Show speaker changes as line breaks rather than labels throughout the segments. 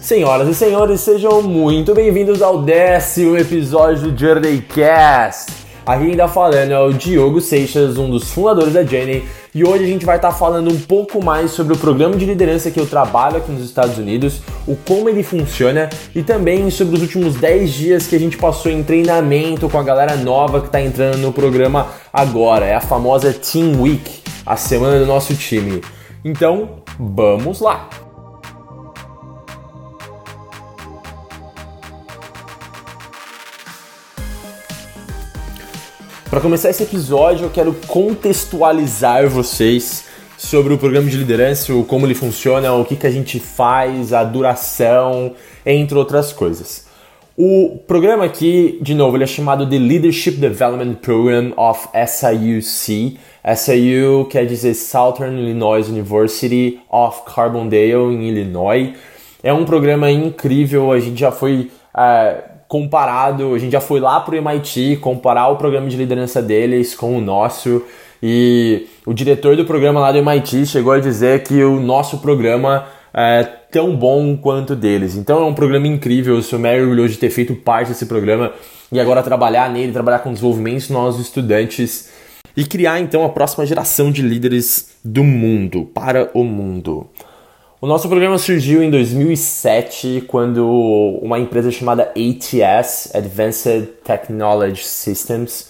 Senhoras e senhores, sejam muito bem-vindos ao décimo episódio do Journeycast. Aqui ainda falando é o Diogo Seixas, um dos fundadores da Journey, e hoje a gente vai estar falando um pouco mais sobre o programa de liderança que eu trabalho aqui nos Estados Unidos, o como ele funciona e também sobre os últimos 10 dias que a gente passou em treinamento com a galera nova que está entrando no programa agora, é a famosa Team Week, a semana do nosso time. Então, vamos lá! Para começar esse episódio, eu quero contextualizar vocês sobre o programa de liderança, como ele funciona, o que, que a gente faz, a duração, entre outras coisas. O programa aqui, de novo, ele é chamado de Leadership Development Program of SIUC. SIU quer dizer Southern Illinois University of Carbondale, em Illinois. É um programa incrível, a gente já foi uh, comparado, a gente já foi lá para o MIT comparar o programa de liderança deles com o nosso e o diretor do programa lá do MIT chegou a dizer que o nosso programa é tão bom quanto deles. Então é um programa incrível, eu sou mega orgulhoso de ter feito parte desse programa e agora trabalhar nele, trabalhar com desenvolvimento nossos estudantes e criar então a próxima geração de líderes do mundo, para o mundo. O nosso programa surgiu em 2007, quando uma empresa chamada ATS, Advanced Technology Systems,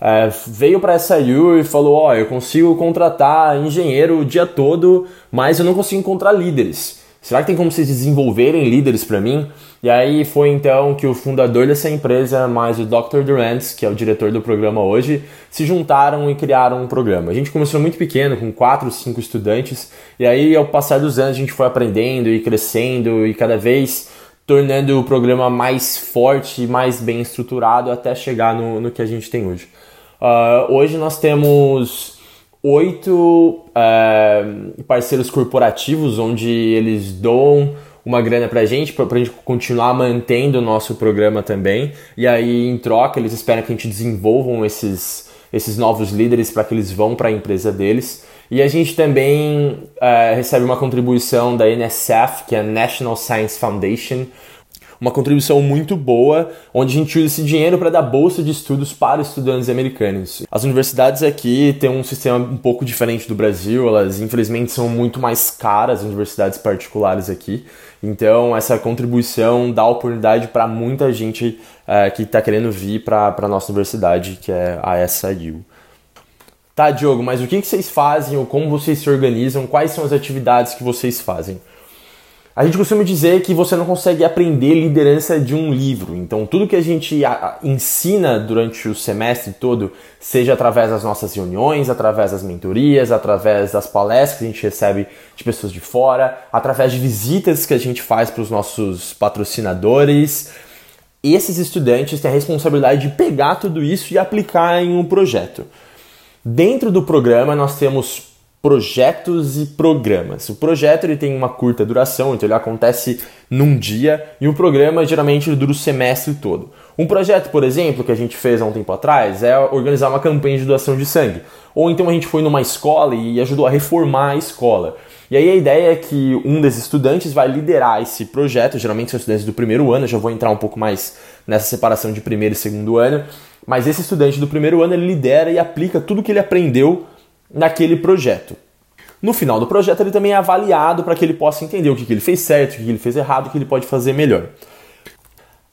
é, veio para a SIU e falou: Ó, oh, eu consigo contratar engenheiro o dia todo, mas eu não consigo encontrar líderes. Será que tem como vocês desenvolverem líderes para mim? E aí foi então que o fundador dessa empresa, mais o Dr. Durant, que é o diretor do programa hoje, se juntaram e criaram um programa. A gente começou muito pequeno, com 4, 5 estudantes, e aí ao passar dos anos a gente foi aprendendo e crescendo e cada vez tornando o programa mais forte e mais bem estruturado até chegar no, no que a gente tem hoje. Uh, hoje nós temos oito uh, parceiros corporativos onde eles doam uma grana pra gente, pra, pra gente continuar mantendo o nosso programa também. E aí, em troca, eles esperam que a gente desenvolvam esses, esses novos líderes para que eles vão para a empresa deles. E a gente também uh, recebe uma contribuição da NSF, que é a National Science Foundation, uma contribuição muito boa, onde a gente usa esse dinheiro para dar bolsa de estudos para estudantes americanos. As universidades aqui têm um sistema um pouco diferente do Brasil, elas infelizmente são muito mais caras, as universidades particulares aqui. Então, essa contribuição dá oportunidade para muita gente é, que está querendo vir para a nossa universidade, que é a SIU. Tá, Diogo, mas o que, que vocês fazem ou como vocês se organizam? Quais são as atividades que vocês fazem? A gente costuma dizer que você não consegue aprender liderança de um livro. Então, tudo que a gente ensina durante o semestre todo, seja através das nossas reuniões, através das mentorias, através das palestras que a gente recebe de pessoas de fora, através de visitas que a gente faz para os nossos patrocinadores, esses estudantes têm a responsabilidade de pegar tudo isso e aplicar em um projeto. Dentro do programa, nós temos projetos e programas. O projeto ele tem uma curta duração, então ele acontece num dia, e o programa geralmente dura o semestre todo. Um projeto, por exemplo, que a gente fez há um tempo atrás é organizar uma campanha de doação de sangue. Ou então a gente foi numa escola e ajudou a reformar a escola. E aí a ideia é que um desses estudantes vai liderar esse projeto, geralmente são estudantes do primeiro ano, já vou entrar um pouco mais nessa separação de primeiro e segundo ano, mas esse estudante do primeiro ano ele lidera e aplica tudo que ele aprendeu naquele projeto. No final do projeto, ele também é avaliado para que ele possa entender o que, ele fez certo, o que, que ele fez errado, o que ele pode fazer melhor.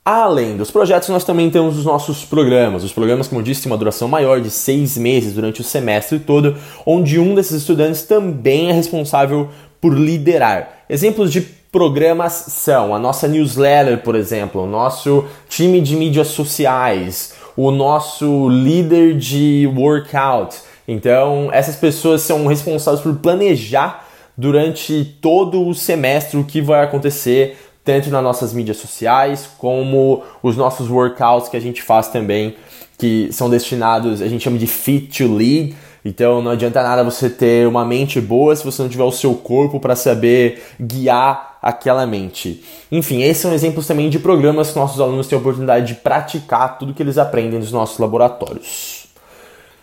Além dos projetos, nós também temos os nossos programas. Os programas, como eu disse, têm uma duração maior de seis meses durante o semestre todo, onde um desses estudantes também é responsável por liderar. Exemplos de programas são a nossa newsletter, por exemplo, o nosso time de mídias sociais, o nosso líder de workout, então, essas pessoas são responsáveis por planejar durante todo o semestre o que vai acontecer, tanto nas nossas mídias sociais, como os nossos workouts que a gente faz também, que são destinados, a gente chama de fit to lead. Então não adianta nada você ter uma mente boa se você não tiver o seu corpo para saber guiar aquela mente. Enfim, esses são exemplos também de programas que nossos alunos têm a oportunidade de praticar tudo que eles aprendem nos nossos laboratórios.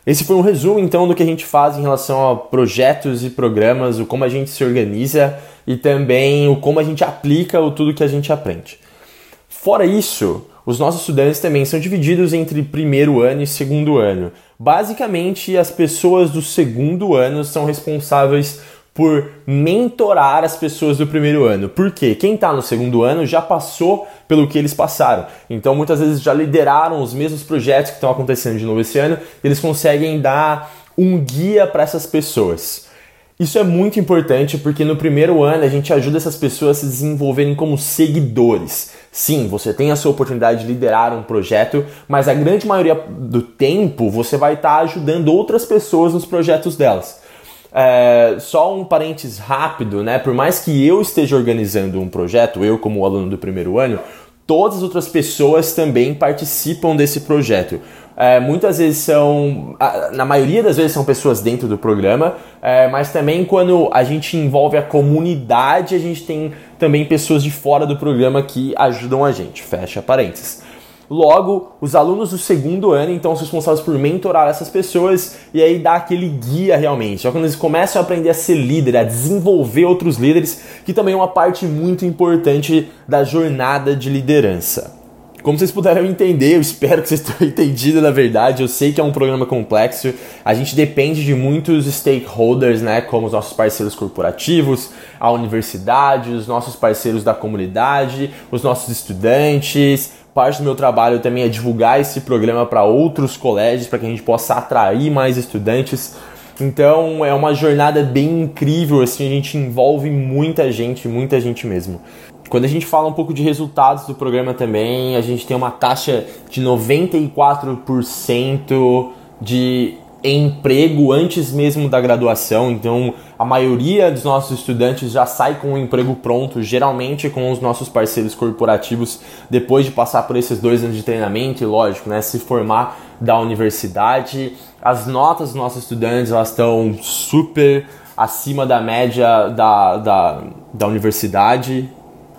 Esse foi um resumo então do que a gente faz em relação a projetos e programas, o como a gente se organiza e também o como a gente aplica o tudo que a gente aprende. Fora isso, os nossos estudantes também são divididos entre primeiro ano e segundo ano. Basicamente, as pessoas do segundo ano são responsáveis por mentorar as pessoas do primeiro ano. Por quê? Quem está no segundo ano já passou pelo que eles passaram. Então, muitas vezes já lideraram os mesmos projetos que estão acontecendo de novo esse ano, eles conseguem dar um guia para essas pessoas. Isso é muito importante porque no primeiro ano a gente ajuda essas pessoas a se desenvolverem como seguidores. Sim, você tem a sua oportunidade de liderar um projeto, mas a grande maioria do tempo você vai estar ajudando outras pessoas nos projetos delas. É, só um parênteses rápido, né? Por mais que eu esteja organizando um projeto, eu como aluno do primeiro ano, todas as outras pessoas também participam desse projeto. É, muitas vezes são, na maioria das vezes são pessoas dentro do programa, é, mas também quando a gente envolve a comunidade, a gente tem também pessoas de fora do programa que ajudam a gente. Fecha parênteses. Logo, os alunos do segundo ano então são responsáveis por mentorar essas pessoas e aí dar aquele guia realmente. Só quando eles começam a aprender a ser líder, a desenvolver outros líderes, que também é uma parte muito importante da jornada de liderança. Como vocês puderam entender, eu espero que vocês tenham entendido na verdade. Eu sei que é um programa complexo. A gente depende de muitos stakeholders, né, como os nossos parceiros corporativos, a universidade, os nossos parceiros da comunidade, os nossos estudantes, parte do meu trabalho também é divulgar esse programa para outros colégios, para que a gente possa atrair mais estudantes. Então é uma jornada bem incrível, assim, a gente envolve muita gente, muita gente mesmo. Quando a gente fala um pouco de resultados do programa também, a gente tem uma taxa de 94% de emprego antes mesmo da graduação. Então, a maioria dos nossos estudantes já sai com o um emprego pronto, geralmente com os nossos parceiros corporativos, depois de passar por esses dois anos de treinamento e, lógico, né, se formar da universidade. As notas dos nossos estudantes elas estão super acima da média da, da, da universidade.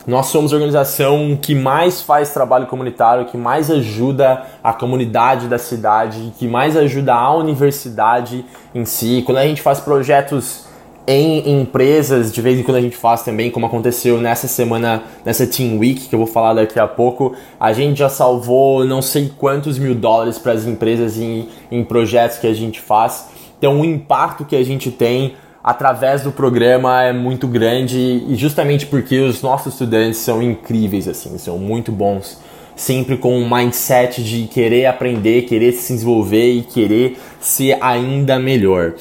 Nós somos a organização que mais faz trabalho comunitário, que mais ajuda a comunidade da cidade, que mais ajuda a universidade em si. Quando a gente faz projetos em empresas, de vez em quando a gente faz também, como aconteceu nessa semana, nessa Team Week, que eu vou falar daqui a pouco, a gente já salvou não sei quantos mil dólares para as empresas em, em projetos que a gente faz. Então, o impacto que a gente tem através do programa é muito grande e justamente porque os nossos estudantes são incríveis assim, são muito bons, sempre com um mindset de querer aprender, querer se desenvolver e querer ser ainda melhor.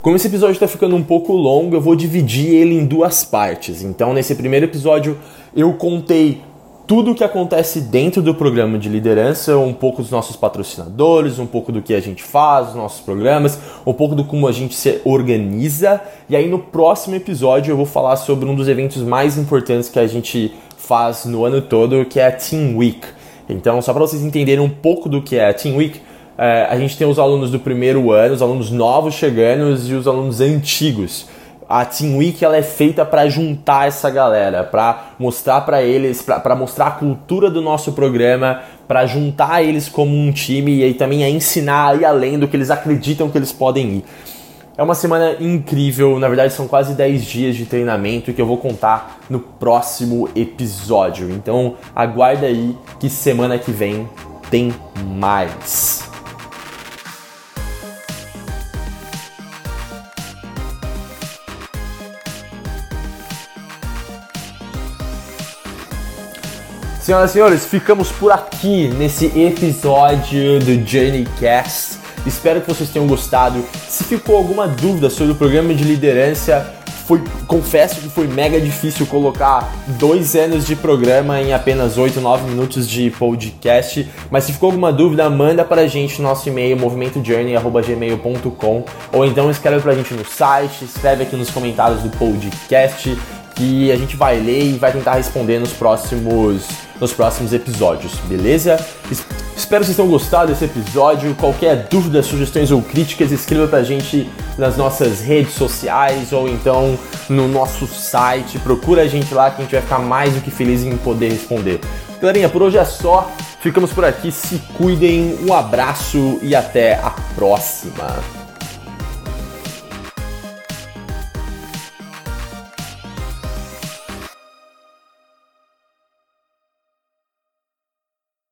Como esse episódio está ficando um pouco longo, eu vou dividir ele em duas partes. Então, nesse primeiro episódio, eu contei tudo o que acontece dentro do programa de liderança, um pouco dos nossos patrocinadores, um pouco do que a gente faz, os nossos programas, um pouco do como a gente se organiza. E aí no próximo episódio eu vou falar sobre um dos eventos mais importantes que a gente faz no ano todo, que é a Team Week. Então, só para vocês entenderem um pouco do que é a Team Week, é, a gente tem os alunos do primeiro ano, os alunos novos chegando e os alunos antigos a Team Week ela é feita para juntar essa galera, para mostrar para eles, para mostrar a cultura do nosso programa, para juntar eles como um time e aí também a ensinar aí além do que eles acreditam que eles podem ir. É uma semana incrível, na verdade são quase 10 dias de treinamento que eu vou contar no próximo episódio. Então aguarda aí que semana que vem tem mais. Senhoras e senhores, ficamos por aqui nesse episódio do Journeycast. Espero que vocês tenham gostado. Se ficou alguma dúvida sobre o programa de liderança, foi, confesso que foi mega difícil colocar dois anos de programa em apenas 8, 9 minutos de podcast. Mas se ficou alguma dúvida, manda pra gente no nosso e-mail, movimentojourney.gmail.com ou então escreve pra gente no site, escreve aqui nos comentários do podcast que a gente vai ler e vai tentar responder nos próximos, nos próximos episódios, beleza? Espero que vocês tenham gostado desse episódio. Qualquer dúvida, sugestões ou críticas, escreva pra gente nas nossas redes sociais ou então no nosso site. Procura a gente lá que a gente vai ficar mais do que feliz em poder responder. Galerinha, por hoje é só. Ficamos por aqui, se cuidem, um abraço e até a próxima.